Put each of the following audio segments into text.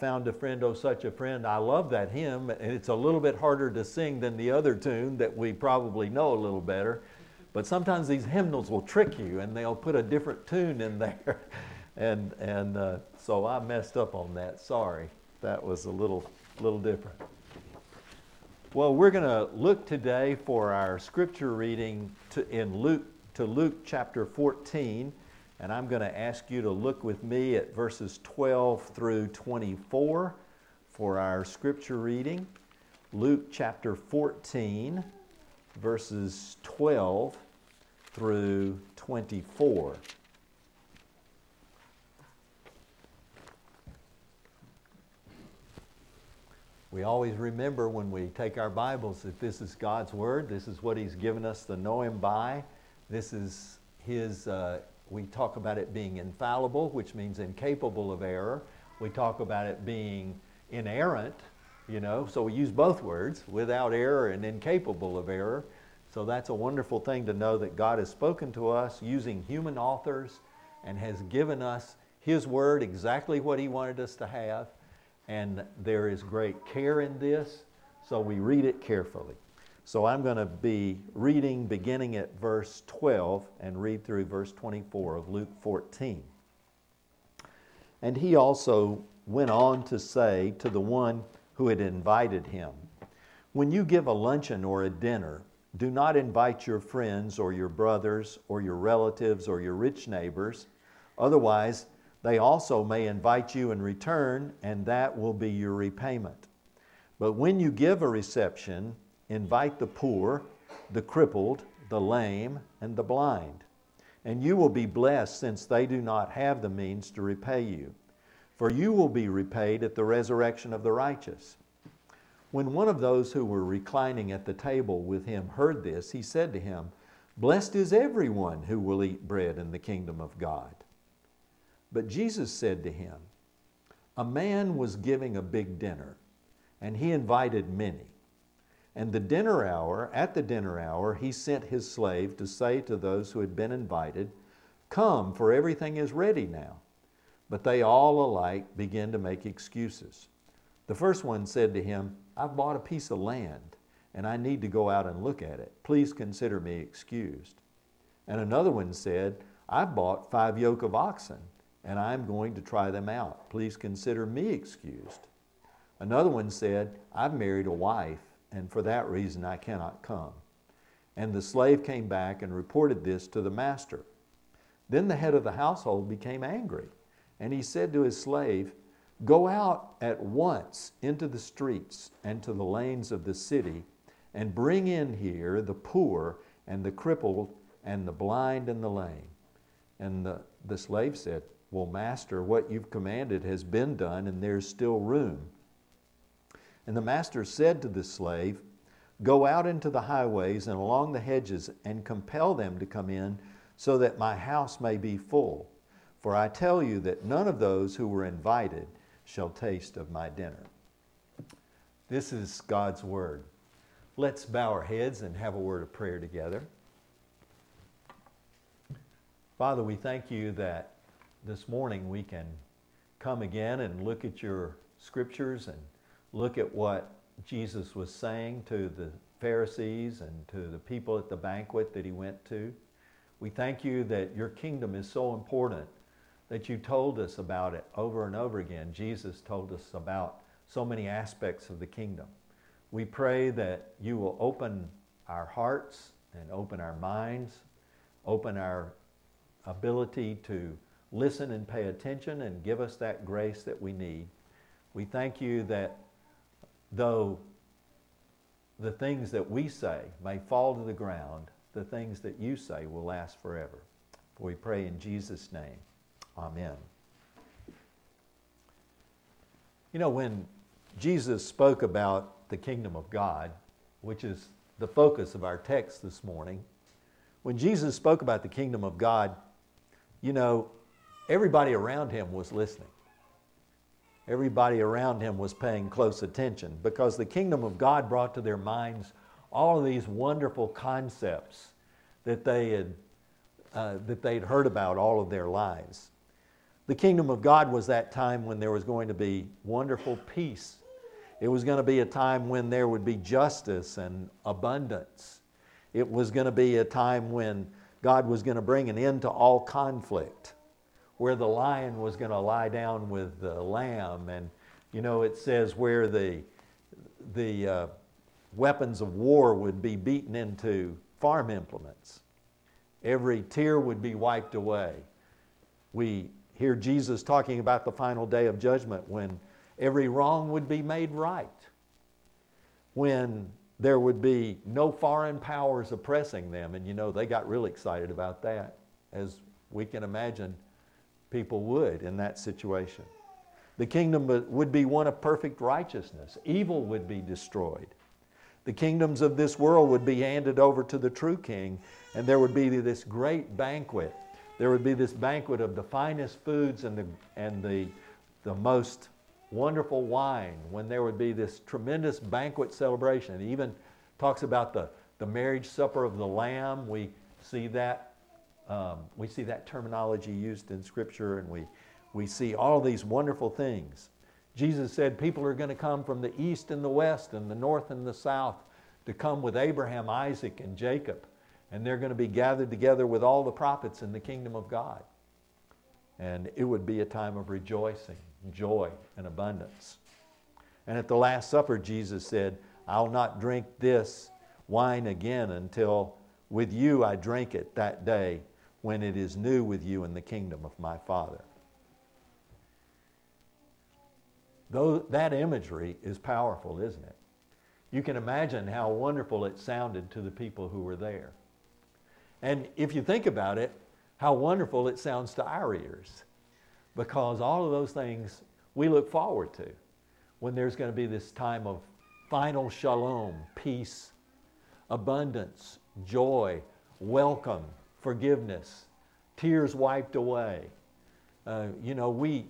Found a friend, oh, such a friend. I love that hymn, and it's a little bit harder to sing than the other tune that we probably know a little better. But sometimes these hymnals will trick you, and they'll put a different tune in there. and and uh, so I messed up on that. Sorry, that was a little little different. Well, we're going to look today for our scripture reading to, in Luke to Luke chapter 14. And I'm going to ask you to look with me at verses 12 through 24 for our scripture reading. Luke chapter 14, verses 12 through 24. We always remember when we take our Bibles that this is God's Word. This is what He's given us to know Him by. This is His uh, we talk about it being infallible, which means incapable of error. We talk about it being inerrant, you know, so we use both words, without error and incapable of error. So that's a wonderful thing to know that God has spoken to us using human authors and has given us His Word exactly what He wanted us to have. And there is great care in this, so we read it carefully. So I'm going to be reading beginning at verse 12 and read through verse 24 of Luke 14. And he also went on to say to the one who had invited him, When you give a luncheon or a dinner, do not invite your friends or your brothers or your relatives or your rich neighbors. Otherwise, they also may invite you in return, and that will be your repayment. But when you give a reception, invite the poor, the crippled, the lame, and the blind. And you will be blessed since they do not have the means to repay you. For you will be repaid at the resurrection of the righteous. When one of those who were reclining at the table with him heard this, he said to him, Blessed is everyone who will eat bread in the kingdom of God. But Jesus said to him, A man was giving a big dinner, and he invited many. And the dinner hour, at the dinner hour, he sent his slave to say to those who had been invited, Come, for everything is ready now. But they all alike began to make excuses. The first one said to him, I've bought a piece of land, and I need to go out and look at it. Please consider me excused. And another one said, I've bought five yoke of oxen, and I'm going to try them out. Please consider me excused. Another one said, I've married a wife and for that reason I cannot come. And the slave came back and reported this to the master. Then the head of the household became angry, and he said to his slave, Go out at once into the streets and to the lanes of the city, and bring in here the poor and the crippled and the blind and the lame. And the, the slave said, Well, master, what you've commanded has been done, and there's still room. And the master said to the slave, Go out into the highways and along the hedges and compel them to come in, so that my house may be full. For I tell you that none of those who were invited shall taste of my dinner. This is God's word. Let's bow our heads and have a word of prayer together. Father, we thank you that this morning we can come again and look at your scriptures and look at what Jesus was saying to the Pharisees and to the people at the banquet that he went to. We thank you that your kingdom is so important that you told us about it over and over again. Jesus told us about so many aspects of the kingdom. We pray that you will open our hearts and open our minds, open our ability to listen and pay attention and give us that grace that we need. We thank you that though the things that we say may fall to the ground, the things that you say will last forever. We pray in Jesus' name. Amen. You know, when Jesus spoke about the kingdom of God, which is the focus of our text this morning, when Jesus spoke about the kingdom of God, you know, everybody around him was listening everybody around him was paying close attention because the kingdom of God brought to their minds all of these wonderful concepts that they had uh, that they'd heard about all of their lives. The kingdom of God was that time when there was going to be wonderful peace. It was going to be a time when there would be justice and abundance. It was going to be a time when God was going to bring an end to all conflict, where the lion was going to lie down with the lamb. And, you know, it says where the, the uh, weapons of war would be beaten into farm implements. Every tear would be wiped away. We hear Jesus talking about the final day of judgment when every wrong would be made right, when there would be no foreign powers oppressing them. And you know, they got real excited about that, as we can imagine people would in that situation. The kingdom would be one of perfect righteousness, evil would be destroyed. The kingdoms of this world would be handed over to the true king, and there would be this great banquet. There would be this banquet of the finest foods and the, and the, the most wonderful wine, when there would be this tremendous banquet celebration. It even talks about the, the marriage supper of the Lamb. We see that, um, we see that terminology used in Scripture, and we, we see all these wonderful things. Jesus said people are going to come from the east and the west and the north and the south to come with Abraham, Isaac, and Jacob. And they're going to be gathered together with all the prophets in the kingdom of God. And it would be a time of rejoicing, joy, and abundance. And at the Last Supper, Jesus said, I'll not drink this wine again until with you I drink it that day when it is new with you in the kingdom of my Father. Though that imagery is powerful, isn't it? You can imagine how wonderful it sounded to the people who were there. And if you think about it, how wonderful it sounds to our ears. Because all of those things we look forward to when there's going to be this time of final shalom, peace, abundance, joy, welcome, forgiveness, tears wiped away. Uh, you know, we,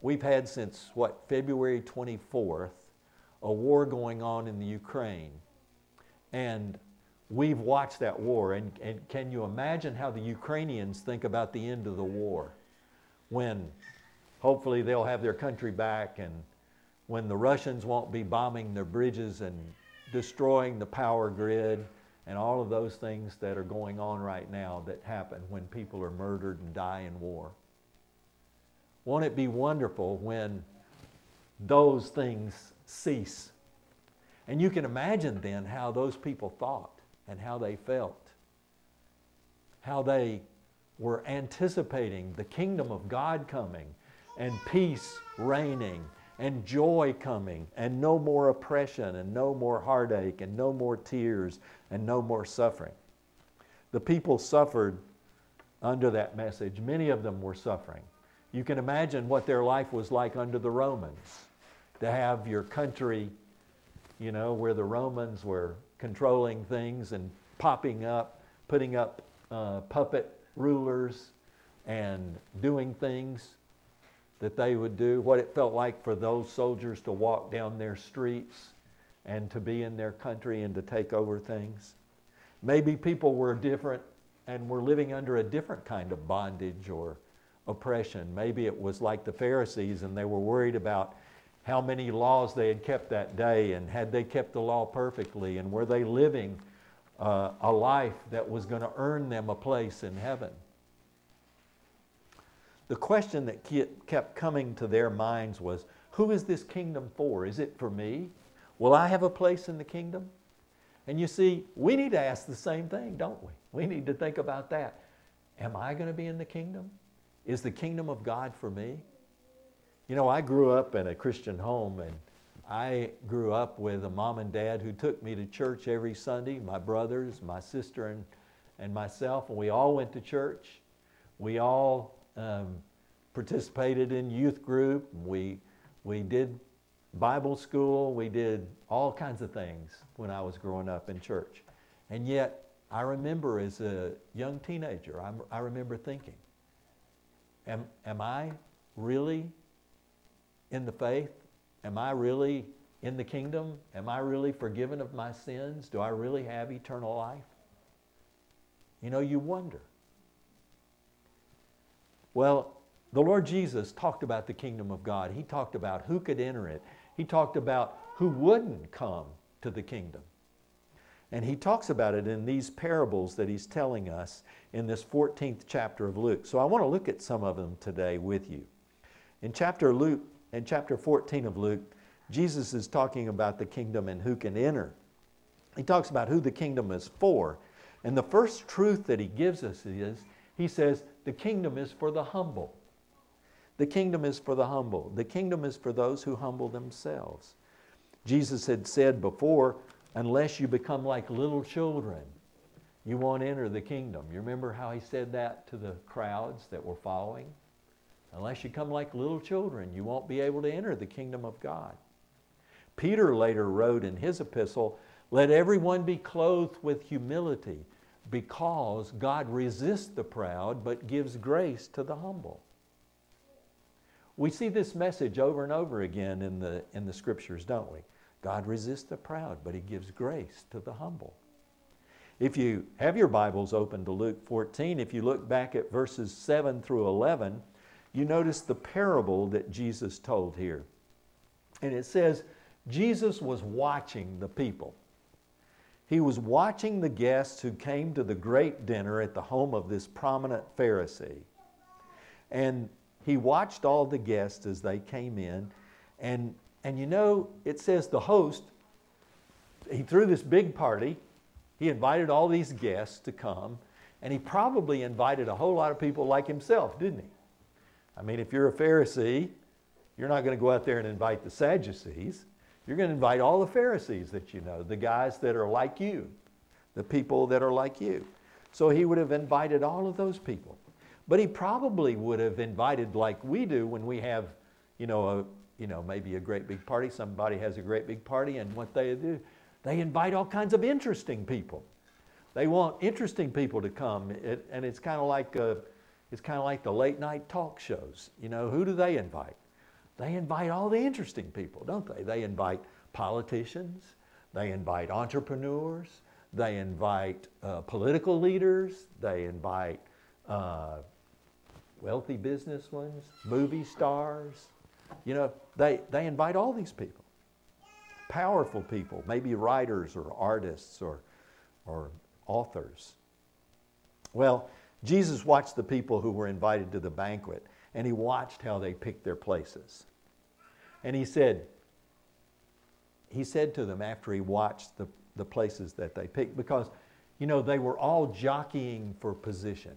We've had since, what, February 24th, a war going on in the Ukraine. And we've watched that war. And, and can you imagine how the Ukrainians think about the end of the war? When hopefully they'll have their country back and when the Russians won't be bombing their bridges and destroying the power grid and all of those things that are going on right now that happen when people are murdered and die in war. Won't it be wonderful when those things cease? And you can imagine then how those people thought and how they felt, how they were anticipating the kingdom of God coming and peace reigning and joy coming and no more oppression and no more heartache and no more tears and no more suffering. The people suffered under that message. Many of them were suffering. You can imagine what their life was like under the Romans. To have your country, you know, where the Romans were controlling things and popping up, putting up uh, puppet rulers and doing things that they would do, what it felt like for those soldiers to walk down their streets and to be in their country and to take over things. Maybe people were different and were living under a different kind of bondage or oppression. Maybe it was like the Pharisees and they were worried about how many laws they had kept that day and had they kept the law perfectly and were they living uh, a life that was going to earn them a place in heaven. The question that kept coming to their minds was who is this kingdom for? Is it for me? Will I have a place in the kingdom? And you see, we need to ask the same thing, don't we? We need to think about that. Am I going to be in the kingdom? Is the kingdom of God for me? You know, I grew up in a Christian home and I grew up with a mom and dad who took me to church every Sunday, my brothers, my sister, and, and myself, and we all went to church. We all um, participated in youth group. We, we did Bible school. We did all kinds of things when I was growing up in church. And yet, I remember as a young teenager, I, I remember thinking, Am, am I really in the faith? Am I really in the kingdom? Am I really forgiven of my sins? Do I really have eternal life? You know, you wonder. Well, The Lord Jesus talked about the kingdom of God. He talked about who could enter it. He talked about who wouldn't come to the kingdom. And he talks about it in these parables that he's telling us in this 14th chapter of Luke. So I want to look at some of them today with you. In chapter Luke, in chapter 14 of Luke, Jesus is talking about the kingdom and who can enter. He talks about who the kingdom is for. And the first truth that he gives us is he says, the kingdom is for the humble. The kingdom is for the humble. The kingdom is for those who humble themselves. Jesus had said before, unless you become like little children, you won't enter the kingdom. You remember how he said that to the crowds that were following? Unless you come like little children, you won't be able to enter the kingdom of God. Peter later wrote in his epistle, Let everyone be clothed with humility, because God resists the proud but gives grace to the humble. We see this message over and over again in the, in the scriptures, don't we? God resists the proud, but He gives grace to the humble. If you have your Bibles open to Luke 14, if you look back at verses 7 through 11, you notice the parable that Jesus told here. And it says, Jesus was watching the people. He was watching the guests who came to the great dinner at the home of this prominent Pharisee. And he watched all the guests as they came in. And and you know, it says the host, he threw this big party. He invited all these guests to come, and he probably invited a whole lot of people like himself, didn't he? I mean, if you're a Pharisee, you're not going to go out there and invite the Sadducees. You're going to invite all the Pharisees that you know, the guys that are like you, the people that are like you. So he would have invited all of those people. But he probably would have invited, like we do when we have, you know, a, you know, maybe a great big party. Somebody has a great big party, and what they do, they invite all kinds of interesting people. They want interesting people to come, it, and it's kind of like a, it's kind of like the late night talk shows. You know, who do they invite? They invite all the interesting people, don't they? They invite politicians, they invite entrepreneurs, they invite uh, political leaders, they invite uh, wealthy businessmen, movie stars, you know, they, they invite all these people. Powerful people, maybe writers or artists or, or authors. Well, Jesus watched the people who were invited to the banquet, and he watched how they picked their places. And he said, he said to them after he watched the, the places that they picked, because, you know, they were all jockeying for position.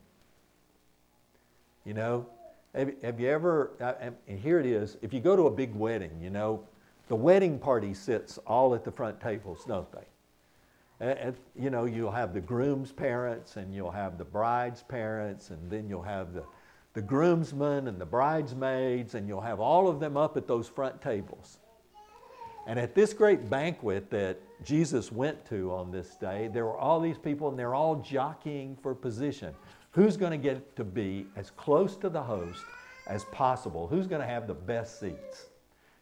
You know, have, have you ever, uh, and here it is, if you go to a big wedding, you know, the wedding party sits all at the front tables, don't they? And, you know, you'll have the groom's parents and you'll have the bride's parents and then you'll have the, the groomsmen and the bridesmaids and you'll have all of them up at those front tables. And at this great banquet that Jesus went to on this day, there were all these people and they're all jockeying for position. Who's going to get to be as close to the host as possible? Who's going to have the best seats?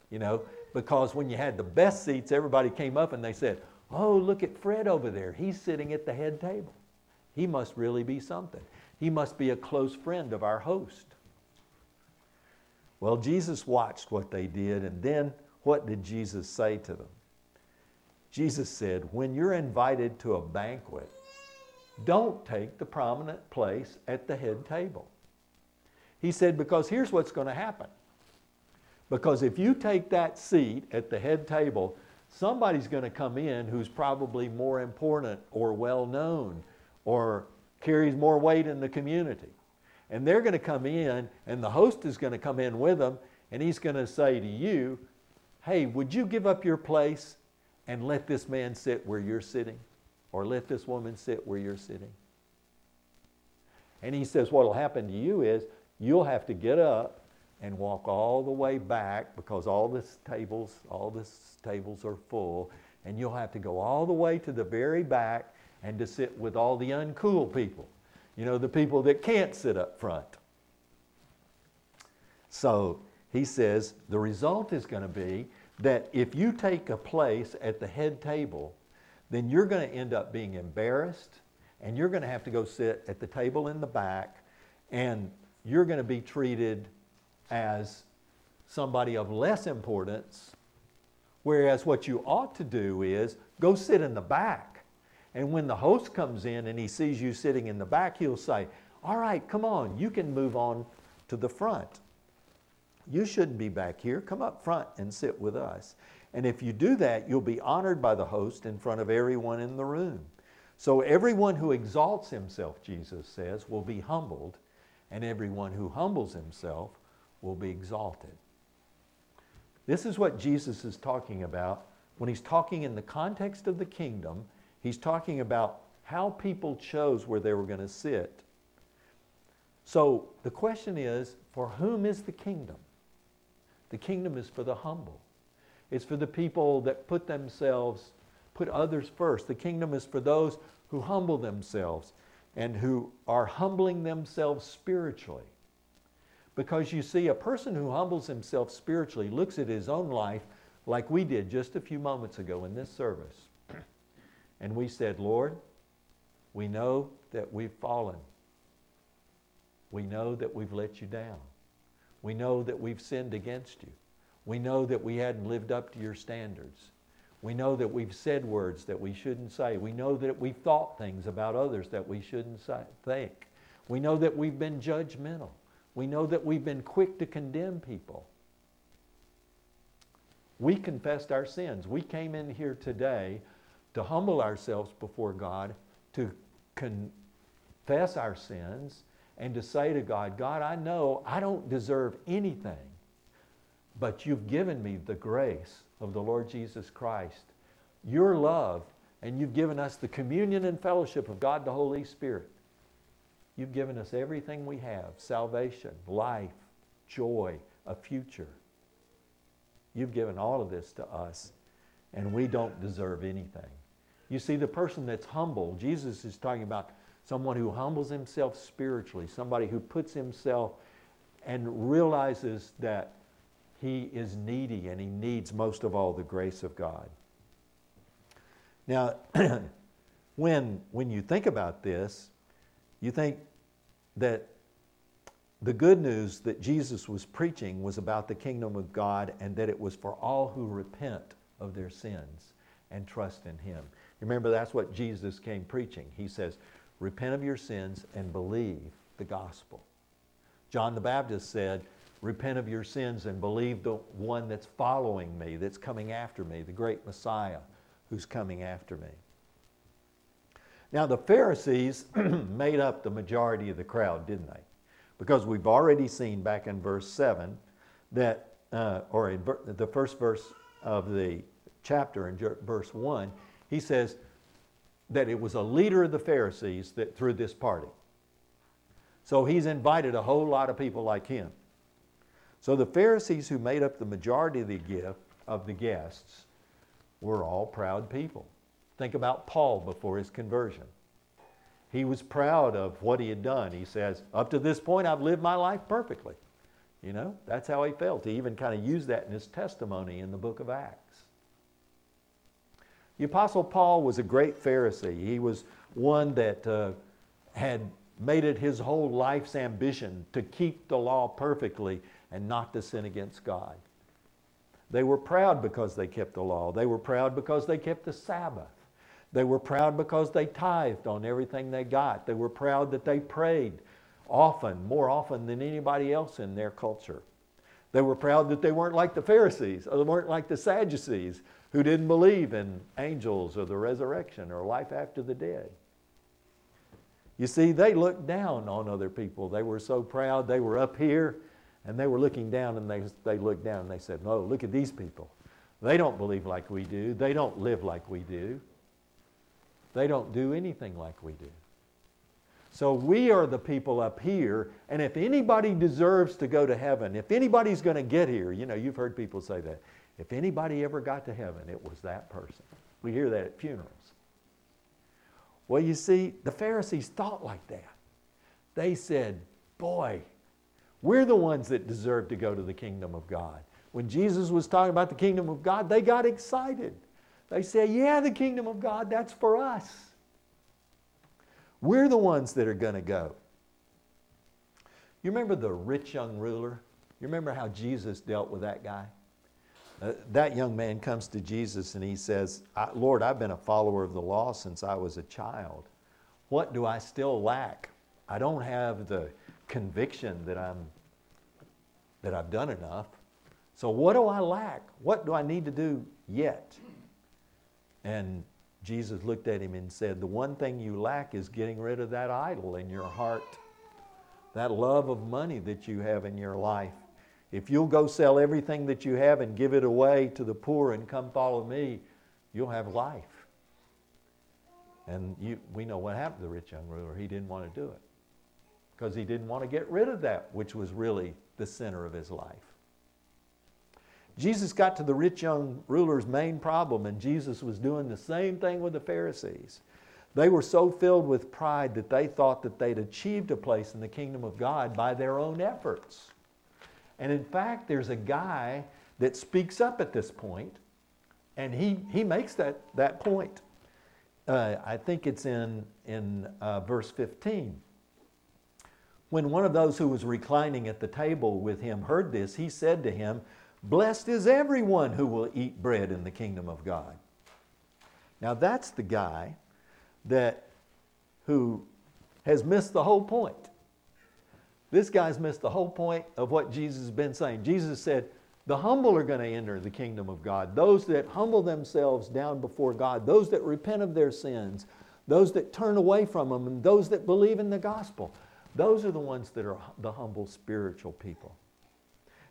You know, because when you had the best seats, everybody came up and they said, Oh, look at Fred over there. He's sitting at the head table. He must really be something. He must be a close friend of our host. Well, Jesus watched what they did, and then what did Jesus say to them? Jesus said, When you're invited to a banquet, don't take the prominent place at the head table. He said, because here's what's going to happen. Because if you take that seat at the head table, somebody's going to come in who's probably more important or well known or carries more weight in the community. And they're going to come in, and the host is going to come in with them, and he's going to say to you, Hey, would you give up your place and let this man sit where you're sitting? or let this woman sit where you're sitting. And he says, what will happen to you is you'll have to get up and walk all the way back because all the tables, all the tables are full, and you'll have to go all the way to the very back and to sit with all the uncool people. You know, the people that can't sit up front. So he says the result is going to be that if you take a place at the head table, then you're going to end up being embarrassed and you're going to have to go sit at the table in the back and you're going to be treated as somebody of less importance, whereas what you ought to do is go sit in the back. And when the host comes in and he sees you sitting in the back, he'll say, All right, come on, you can move on to the front. You shouldn't be back here. Come up front and sit with us. And if you do that, you'll be honored by the host in front of everyone in the room. So everyone who exalts himself, Jesus says, will be humbled, and everyone who humbles himself will be exalted. This is what Jesus is talking about when he's talking in the context of the kingdom. He's talking about how people chose where they were going to sit. So the question is for whom is the kingdom? The kingdom is for the humble. It's for the people that put themselves, put others first. The kingdom is for those who humble themselves and who are humbling themselves spiritually. Because you see, a person who humbles himself spiritually looks at his own life like we did just a few moments ago in this service. And we said, Lord, we know that we've fallen. We know that we've let you down. We know that we've sinned against you. We know that we hadn't lived up to your standards. We know that we've said words that we shouldn't say. We know that we've thought things about others that we shouldn't say, think. We know that we've been judgmental. We know that we've been quick to condemn people. We confessed our sins. We came in here today to humble ourselves before God, to confess our sins, and to say to God, God, I know I don't deserve anything, but you've given me the grace of the Lord Jesus Christ, your love, and you've given us the communion and fellowship of God the Holy Spirit. You've given us everything we have salvation, life, joy, a future. You've given all of this to us, and we don't deserve anything. You see, the person that's humble, Jesus is talking about someone who humbles himself spiritually, somebody who puts himself and realizes that he is needy and he needs most of all the grace of God. Now, when, when you think about this, you think that the good news that Jesus was preaching was about the kingdom of God and that it was for all who repent of their sins and trust in Him. Remember, that's what Jesus came preaching. He says, repent of your sins and believe the gospel. John the Baptist said, repent of your sins and believe the one that's following me, that's coming after me, the great Messiah who's coming after me. Now, the Pharisees made up the majority of the crowd, didn't they? Because we've already seen back in verse 7 that, uh, or in ver- the first verse of the chapter in verse 1, he says, that it was a leader of the Pharisees that threw this party. So he's invited a whole lot of people like him. So the Pharisees who made up the majority of the gift of the guests were all proud people. Think about Paul before his conversion. He was proud of what he had done. He says, Up to this point, I've lived my life perfectly. You know, that's how he felt. He even kind of used that in his testimony in the book of Acts. The Apostle Paul was a great Pharisee. He was one that uh, had made it his whole life's ambition to keep the law perfectly and not to sin against God. They were proud because they kept the law. They were proud because they kept the Sabbath. They were proud because they tithed on everything they got. They were proud that they prayed often, more often than anybody else in their culture. They were proud that they weren't like the Pharisees or they weren't like the Sadducees who didn't believe in angels or the resurrection or life after the dead. You see, they looked down on other people. They were so proud. They were up here and they were looking down and they, they looked down and they said, No, look at these people. They don't believe like we do. They don't live like we do. They don't do anything like we do. So we are the people up here, and if anybody deserves to go to heaven, if anybody's going to get here, you know, you've heard people say that. If anybody ever got to heaven, it was that person. We hear that at funerals. Well, you see, the Pharisees thought like that. They said, Boy, we're the ones that deserve to go to the kingdom of God. When Jesus was talking about the kingdom of God, they got excited. They said, Yeah, the kingdom of God, that's for us. We're the ones that are going to go. You remember the rich young ruler? You remember how Jesus dealt with that guy? Uh, that young man comes to Jesus and he says, Lord, I've been a follower of the law since I was a child. What do I still lack? I don't have the conviction that, I'm, that I've done enough. So, what do I lack? What do I need to do yet? And Jesus looked at him and said, The one thing you lack is getting rid of that idol in your heart, that love of money that you have in your life. If you'll go sell everything that you have and give it away to the poor and come follow me, you'll have life. And you, we know what happened to the rich young ruler. He didn't want to do it because he didn't want to get rid of that, which was really the center of his life. Jesus got to the rich young ruler's main problem, and Jesus was doing the same thing with the Pharisees. They were so filled with pride that they thought that they'd achieved a place in the kingdom of God by their own efforts. And in fact, there's a guy that speaks up at this point, and he, he makes that, that point. Uh, I think it's in, in uh, verse 15. When one of those who was reclining at the table with him heard this, he said to him, Blessed is everyone who will eat bread in the kingdom of God. Now that's the guy that who has missed the whole point. This guy's missed the whole point of what Jesus has been saying. Jesus said, the humble are going to enter the kingdom of God. Those that humble themselves down before God, those that repent of their sins, those that turn away from them, and those that believe in the gospel. Those are the ones that are the humble spiritual people.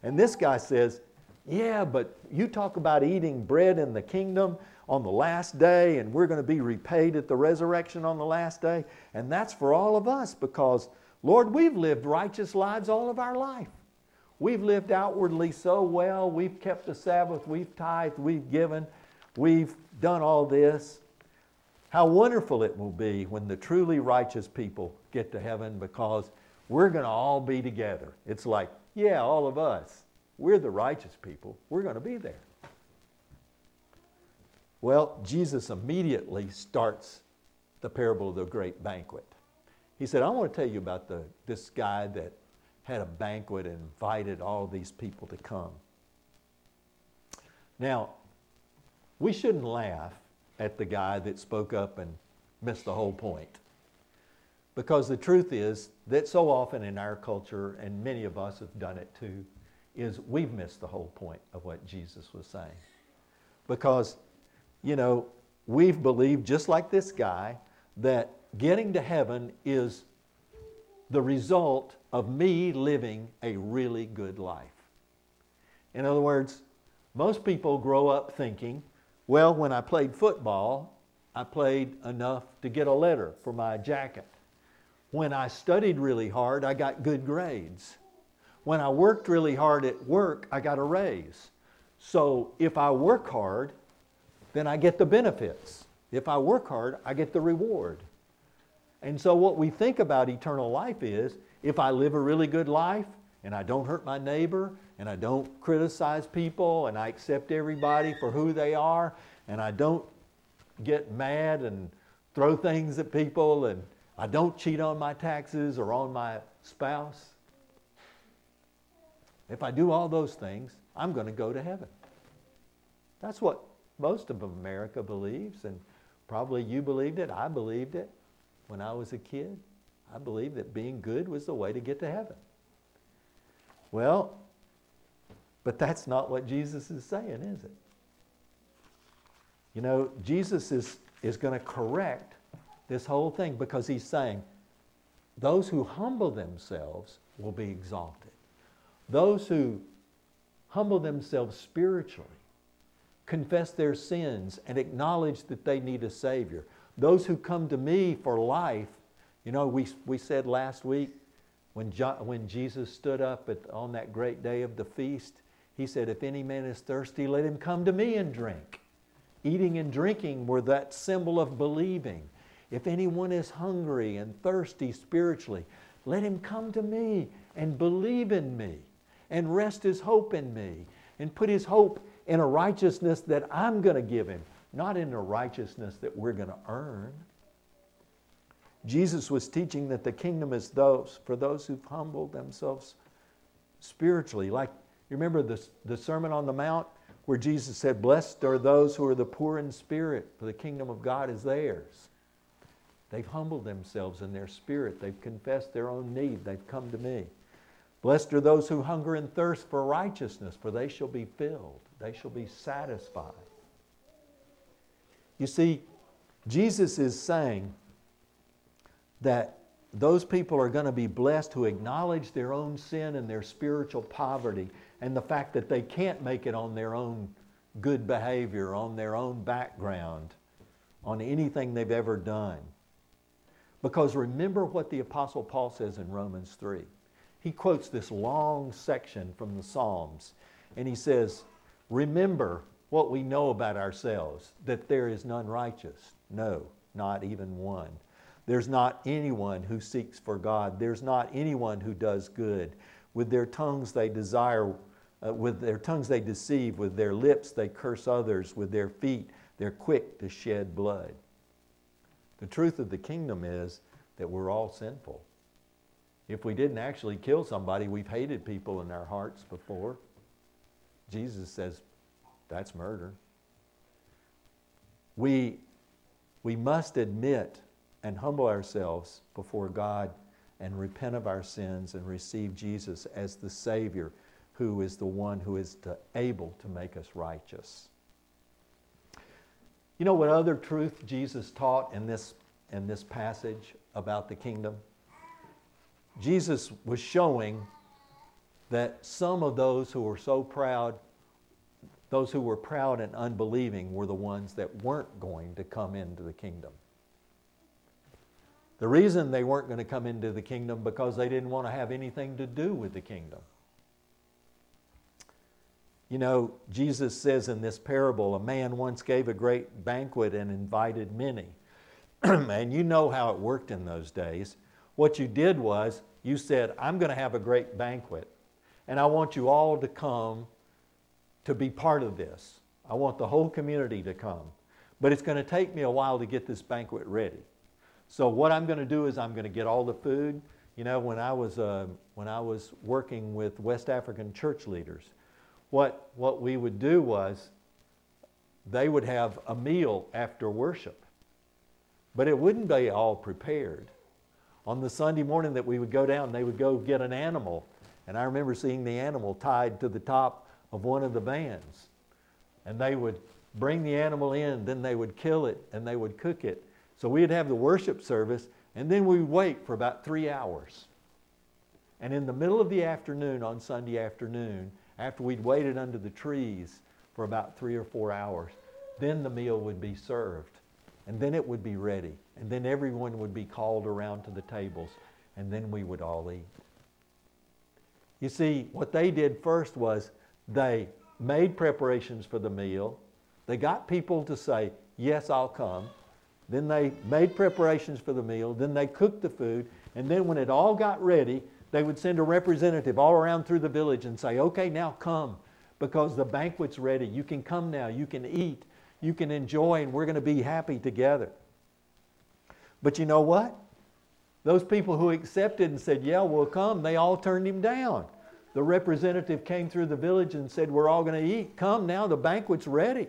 And this guy says, Yeah, but you talk about eating bread in the kingdom on the last day, and we're going to be repaid at the resurrection on the last day. And that's for all of us because Lord, we've lived righteous lives all of our life. We've lived outwardly so well. We've kept the Sabbath. We've tithed. We've given. We've done all this. How wonderful it will be when the truly righteous people get to heaven because we're going to all be together. It's like, yeah, all of us. We're the righteous people. We're going to be there. Well, Jesus immediately starts the parable of the great banquet. He said, I want to tell you about the, this guy that had a banquet and invited all these people to come. Now, we shouldn't laugh at the guy that spoke up and missed the whole point. Because the truth is that so often in our culture, and many of us have done it too, is we've missed the whole point of what Jesus was saying. Because, you know, we've believed, just like this guy, that getting to heaven is the result of me living a really good life. In other words, most people grow up thinking, well, when I played football, I played enough to get a letter for my jacket. When I studied really hard, I got good grades. When I worked really hard at work, I got a raise. So if I work hard, then I get the benefits. If I work hard, I get the reward. And so, what we think about eternal life is if I live a really good life and I don't hurt my neighbor and I don't criticize people and I accept everybody for who they are and I don't get mad and throw things at people and I don't cheat on my taxes or on my spouse. If I do all those things, I'm going to go to heaven. That's what most of America believes, and probably you believed it, I believed it when I was a kid. I believed that being good was the way to get to heaven. Well, but that's not what Jesus is saying, is it? You know, Jesus is, is going to correct this whole thing because he's saying those who humble themselves will be exalted. Those who humble themselves spiritually, confess their sins, and acknowledge that they need a Savior, those who come to me for life, you know, we, we said last week when, jo- when Jesus stood up at, on that great day of the feast, he said, If any man is thirsty, let him come to me and drink. Eating and drinking were that symbol of believing. If anyone is hungry and thirsty spiritually, let him come to me and believe in me and rest his hope in me and put his hope in a righteousness that I'm going to give him not in a righteousness that we're going to earn. Jesus was teaching that the kingdom is those for those who've humbled themselves spiritually. Like, you remember the, the Sermon on the Mount where Jesus said, Blessed are those who are the poor in spirit, for the kingdom of God is theirs. They've humbled themselves in their spirit. They've confessed their own need. They've come to me. Blessed are those who hunger and thirst for righteousness, for they shall be filled. They shall be satisfied. You see, Jesus is saying that those people are going to be blessed who acknowledge their own sin and their spiritual poverty and the fact that they can't make it on their own good behavior, on their own background, on anything they've ever done. Because remember what the Apostle Paul says in Romans 3. He quotes this long section from the Psalms, and he says, Remember what we know about ourselves, that there is none righteous. No, not even one. There's not anyone who seeks for God. There's not anyone who does good. With their tongues they desire, uh, with their tongues they deceive, with their lips they curse others, with their feet they're quick to shed blood. The truth of the kingdom is that we're all sinful. If we didn't actually kill somebody, we've hated people in our hearts before. Jesus says that's murder. We, we must admit and humble ourselves before God and repent of our sins and receive Jesus as the Savior who is the one who is to, able to make us righteous. You know what other truth Jesus taught in this, in this passage about the kingdom? Jesus was showing that some of those who were so proud, those who were proud and unbelieving, were the ones that weren't going to come into the kingdom. The reason they weren't going to come into the kingdom because they didn't want to have anything to do with the kingdom. You know, Jesus says in this parable, a man once gave a great banquet and invited many. and you know how it worked in those days. What you did was you said, I'm going to have a great banquet, and I want you all to come to be part of this. I want the whole community to come. But it's going to take me a while to get this banquet ready. So what I'm going to do is I'm going to get all the food. You know, when I was, uh, when I was working with West African church leaders, what, what we would do was they would have a meal after worship, but it wouldn't be all prepared. On the Sunday morning that we would go down, they would go get an animal, and I remember seeing the animal tied to the top of one of the vans. And they would bring the animal in, then they would kill it, and they would cook it. So we'd have the worship service, and then we'd wait for about three hours. And in the middle of the afternoon, on Sunday afternoon, after we'd waited under the trees for about three or four hours, then the meal would be served. And then it would be ready. And then everyone would be called around to the tables. And then we would all eat. You see, what they did first was they made preparations for the meal. They got people to say, Yes, I'll come. Then they made preparations for the meal. Then they cooked the food. And then when it all got ready, they would send a representative all around through the village and say, Okay, now come because the banquet's ready. You can come now. You can eat. You can enjoy, and we're going to be happy together. But you know what? Those people who accepted and said, Yeah, we'll come, they all turned him down. The representative came through the village and said, We're all going to eat. Come now, the banquet's ready.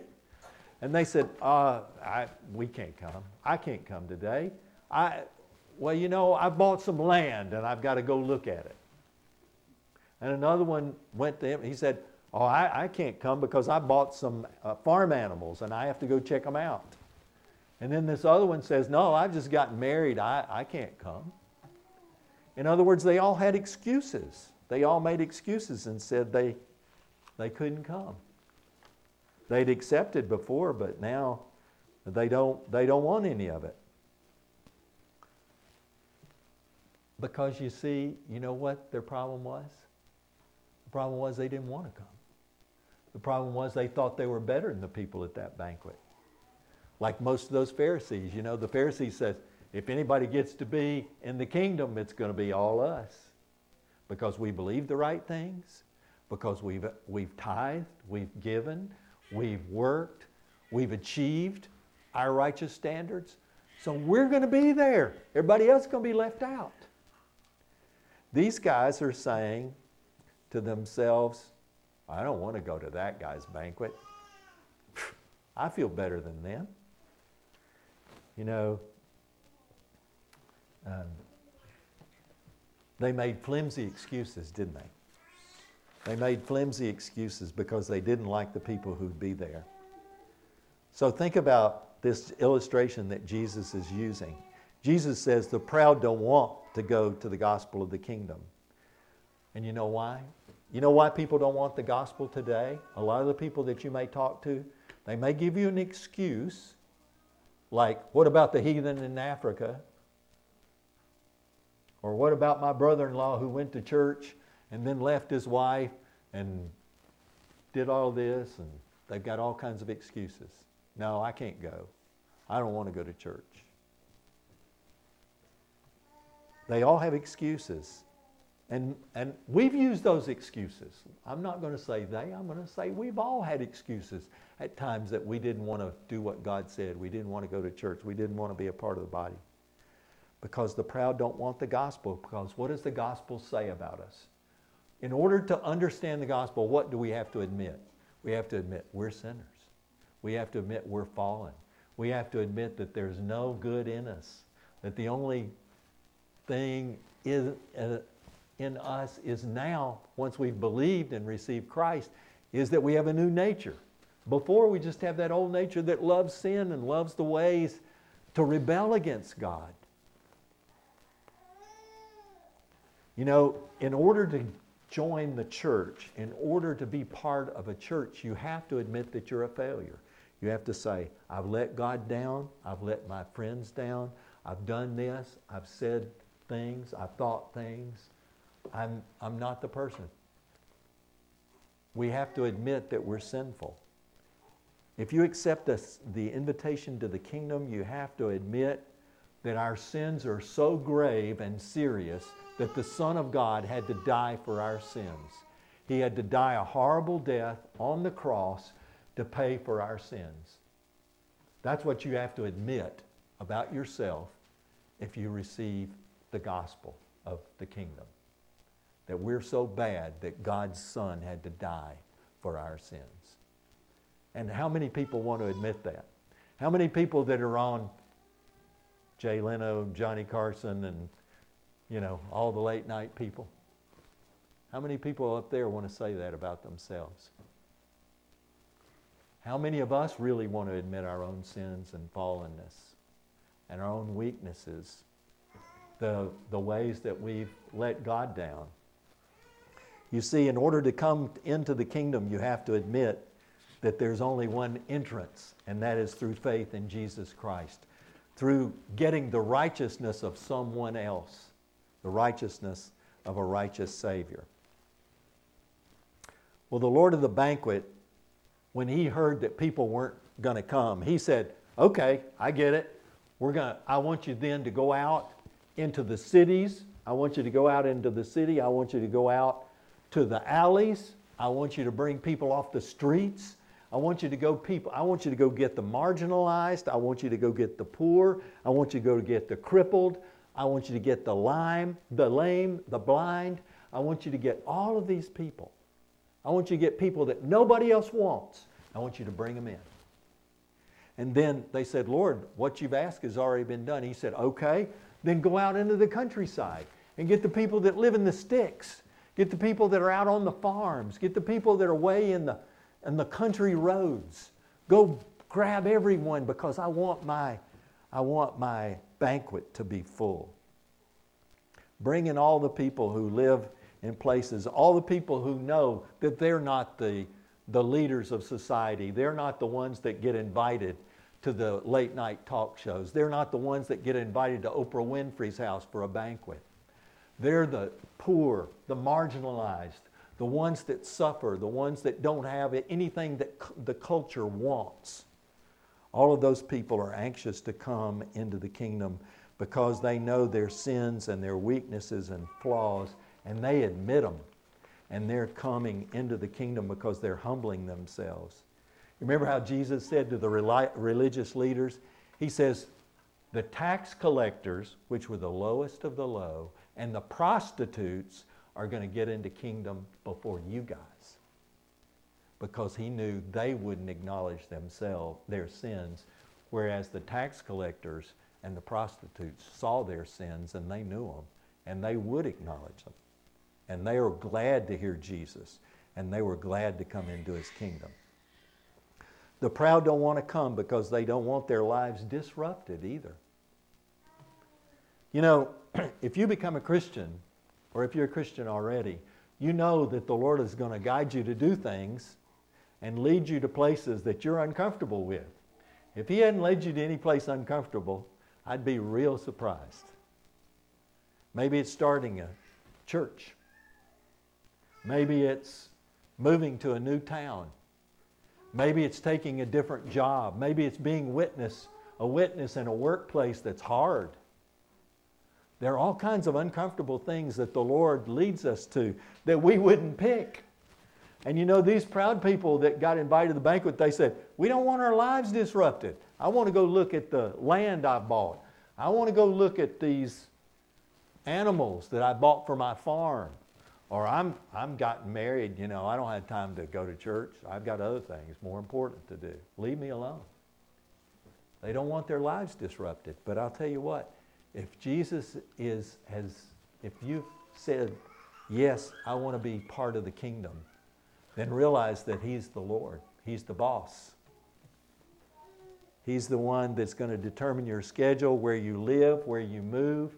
And they said, uh, I, We can't come. I can't come today. I, well, you know, I bought some land and I've got to go look at it. And another one went to him. He said, Oh, I, I can't come because I bought some uh, farm animals and I have to go check them out. And then this other one says, No, I've just gotten married. I, I can't come. In other words, they all had excuses. They all made excuses and said they, they couldn't come. They'd accepted before, but now they don't, they don't want any of it. Because you see, you know what their problem was? The problem was they didn't want to come. The problem was they thought they were better than the people at that banquet. Like most of those Pharisees, you know, the Pharisees says, if anybody gets to be in the kingdom, it's going to be all us. Because we believe the right things, because we've, we've tithed, we've given, we've worked, we've achieved our righteous standards. So we're going to be there. Everybody else is going to be left out. These guys are saying to themselves, I don't want to go to that guy's banquet. I feel better than them. You know, um, they made flimsy excuses, didn't they? They made flimsy excuses because they didn't like the people who'd be there. So think about this illustration that Jesus is using. Jesus says the proud don't want to go to the gospel of the kingdom. And you know why? You know why people don't want the gospel today? A lot of the people that you may talk to, they may give you an excuse, like, what about the heathen in Africa? Or what about my brother in law who went to church and then left his wife and did all this? And they've got all kinds of excuses. No, I can't go. I don't want to go to church. They all have excuses. And, and we've used those excuses. I'm not going to say they, I'm going to say we've all had excuses at times that we didn't want to do what God said. We didn't want to go to church. We didn't want to be a part of the body. Because the proud don't want the gospel. Because what does the gospel say about us? In order to understand the gospel, what do we have to admit? We have to admit we're sinners. We have to admit we're fallen. We have to admit that there's no good in us. That the only thing is, uh, in us is now, once we've believed and received Christ, is that we have a new nature. Before, we just have that old nature that loves sin and loves the ways to rebel against God. You know, in order to join the church, in order to be part of a church, you have to admit that you're a failure. You have to say, I've let God down, I've let my friends down, I've done this, I've said things, I've thought things, I'm, I'm not the person. We have to admit that we're sinful. If you accept this, the invitation to the kingdom, you have to admit that our sins are so grave and serious that the Son of God had to die for our sins. He had to die a horrible death on the cross to pay for our sins. That's what you have to admit about yourself if you receive the gospel of the kingdom that we're so bad that God's Son had to die for our sins. And how many people want to admit that? How many people that are on Jay Leno, Johnny Carson, and you know, all the late night people? How many people up there want to say that about themselves? How many of us really want to admit our own sins and fallenness and our own weaknesses, the, the ways that we've let God down? You see, in order to come into the kingdom, you have to admit that there's only one entrance, and that is through faith in Jesus Christ, through getting the righteousness of someone else, the righteousness of a righteous Savior. Well, the Lord of the banquet, when he heard that people weren't going to come, he said, Okay, I get it. We're gonna, I want you then to go out into the cities. I want you to go out into the city. I want you to go out to the alleys. I want you to bring people off the streets. I want you to go people I want you to go get the marginalized. I want you to go get the poor. I want you to go get the crippled. I want you to get the lame, the lame, the blind. I want you to get all of these people. I want you to get people that nobody else wants. I want you to bring them in. And then they said, Lord, what you've asked has already been done. He said, Okay, then go out into the countryside and get the people that live in the sticks Get the people that are out on the farms. Get the people that are way in the, in the country roads. Go grab everyone because I want my, I want my banquet to be full. Bring in all the people who live in places, all the people who know that they're not the, the leaders of society. They're not the ones that get invited to the late night talk shows. They're not the ones that get invited to Oprah Winfrey's house for a banquet. They're the poor, the marginalized, the ones that suffer, the ones that don't have anything that the culture wants. All of those people are anxious to come into the kingdom because they know their sins and their weaknesses and flaws, and they admit them. And they're coming into the kingdom because they're humbling themselves. Remember how Jesus said to the religious leaders? He says, The tax collectors, which were the lowest of the low, and the prostitutes are going to get into kingdom before you guys. Because he knew they wouldn't acknowledge themselves, their sins, whereas the tax collectors and the prostitutes saw their sins and they knew them and they would acknowledge them. And they were glad to hear Jesus and they were glad to come into his kingdom. The proud don't want to come because they don't want their lives disrupted either. You know, if you become a Christian, or if you're a Christian already, you know that the Lord is going to guide you to do things and lead you to places that you're uncomfortable with. If He hadn't led you to any place uncomfortable, I'd be real surprised. Maybe it's starting a church. Maybe it's moving to a new town. Maybe it's taking a different job. Maybe it's being witness, a witness in a workplace that's hard. There are all kinds of uncomfortable things that the Lord leads us to that we wouldn't pick. And you know, these proud people that got invited to the banquet, they said, We don't want our lives disrupted. I want to go look at the land I bought. I want to go look at these animals that I bought for my farm. Or I'm, I'm gotten married, you know, I don't have time to go to church. I've got other things more important to do. Leave me alone. They don't want their lives disrupted. But I'll tell you what, if Jesus is, has, if you've said, yes, I want to be part of the kingdom, then realize that He's the Lord. He's the boss. He's the one that's going to determine your schedule, where you live, where you move,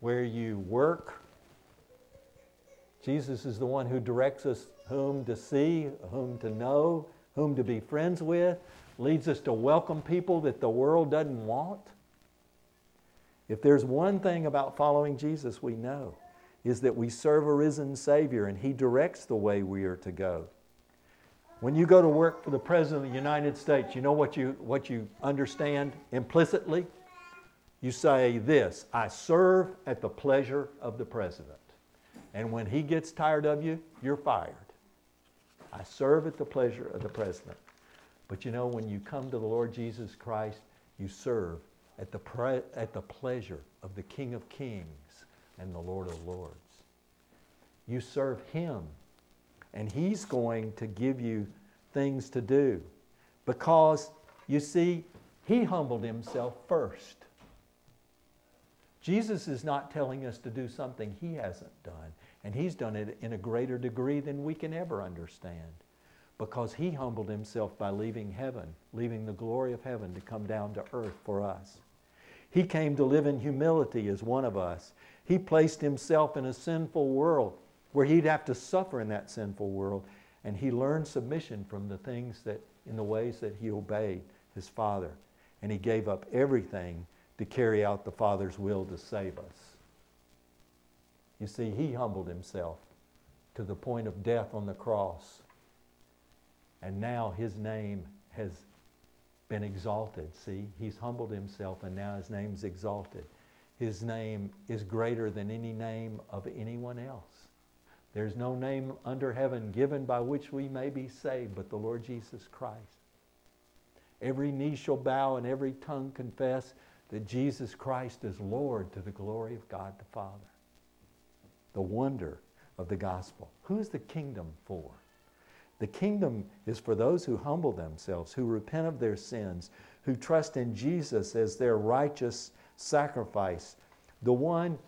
where you work. Jesus is the one who directs us whom to see, whom to know, whom to be friends with, leads us to welcome people that the world doesn't want. If there's one thing about following Jesus we know, is that we serve a risen Savior and He directs the way we are to go. When you go to work for the President of the United States, you know what you, what you understand implicitly? You say this I serve at the pleasure of the President. And when he gets tired of you, you're fired. I serve at the pleasure of the President. But you know, when you come to the Lord Jesus Christ, you serve at the, pre- at the pleasure of the King of Kings and the Lord of Lords. You serve Him, and He's going to give you things to do because, you see, He humbled Himself first. Jesus is not telling us to do something He hasn't done, and He's done it in a greater degree than we can ever understand because He humbled Himself by leaving heaven, leaving the glory of heaven to come down to earth for us. He came to live in humility as one of us. He placed himself in a sinful world where he'd have to suffer in that sinful world. And he learned submission from the things that, in the ways that he obeyed his Father. And he gave up everything to carry out the Father's will to save us. You see, he humbled himself to the point of death on the cross. And now his name has been exalted. See, he's humbled himself and now his name's exalted. His name is greater than any name of anyone else. There's no name under heaven given by which we may be saved but the Lord Jesus Christ. Every knee shall bow and every tongue confess that Jesus Christ is Lord to the glory of God the Father. The wonder of the gospel. Who's the kingdom for? The kingdom is for those who humble themselves, who repent of their sins, who trust in Jesus as their righteous sacrifice. The one,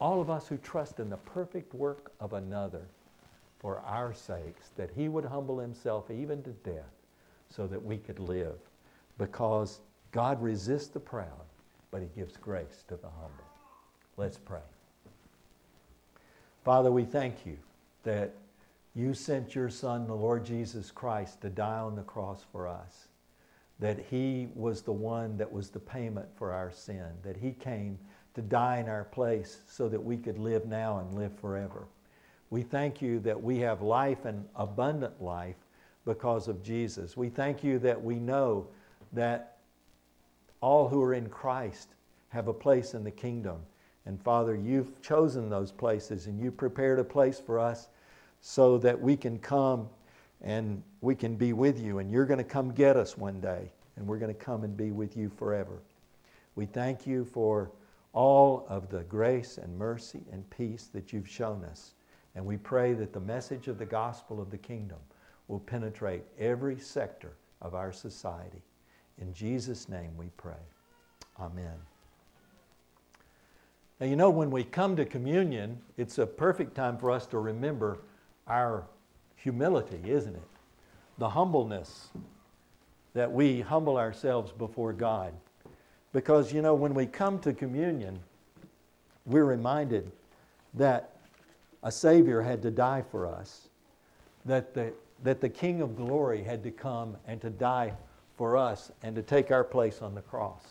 all of us who trust in the perfect work of another for our sakes, that he would humble himself even to death so that we could live. Because God resists the proud, but he gives grace to the humble. Let's pray. Father, we thank you that you sent your Son, the Lord Jesus Christ, to die on the cross for us. That He was the one that was the payment for our sin. That He came to die in our place so that we could live now and live forever. We thank you that we have life and abundant life because of Jesus. We thank you that we know that all who are in Christ have a place in the kingdom. And Father, you've chosen those places and you prepared a place for us so that we can come and we can be with you. And you're going to come get us one day, and we're going to come and be with you forever. We thank you for all of the grace and mercy and peace that you've shown us. And we pray that the message of the gospel of the kingdom will penetrate every sector of our society. In Jesus' name we pray. Amen. Now, you know, when we come to communion, it's a perfect time for us to remember our humility, isn't it? The humbleness that we humble ourselves before God. Because, you know, when we come to communion, we're reminded that a Savior had to die for us, that the, that the King of glory had to come and to die for us and to take our place on the cross.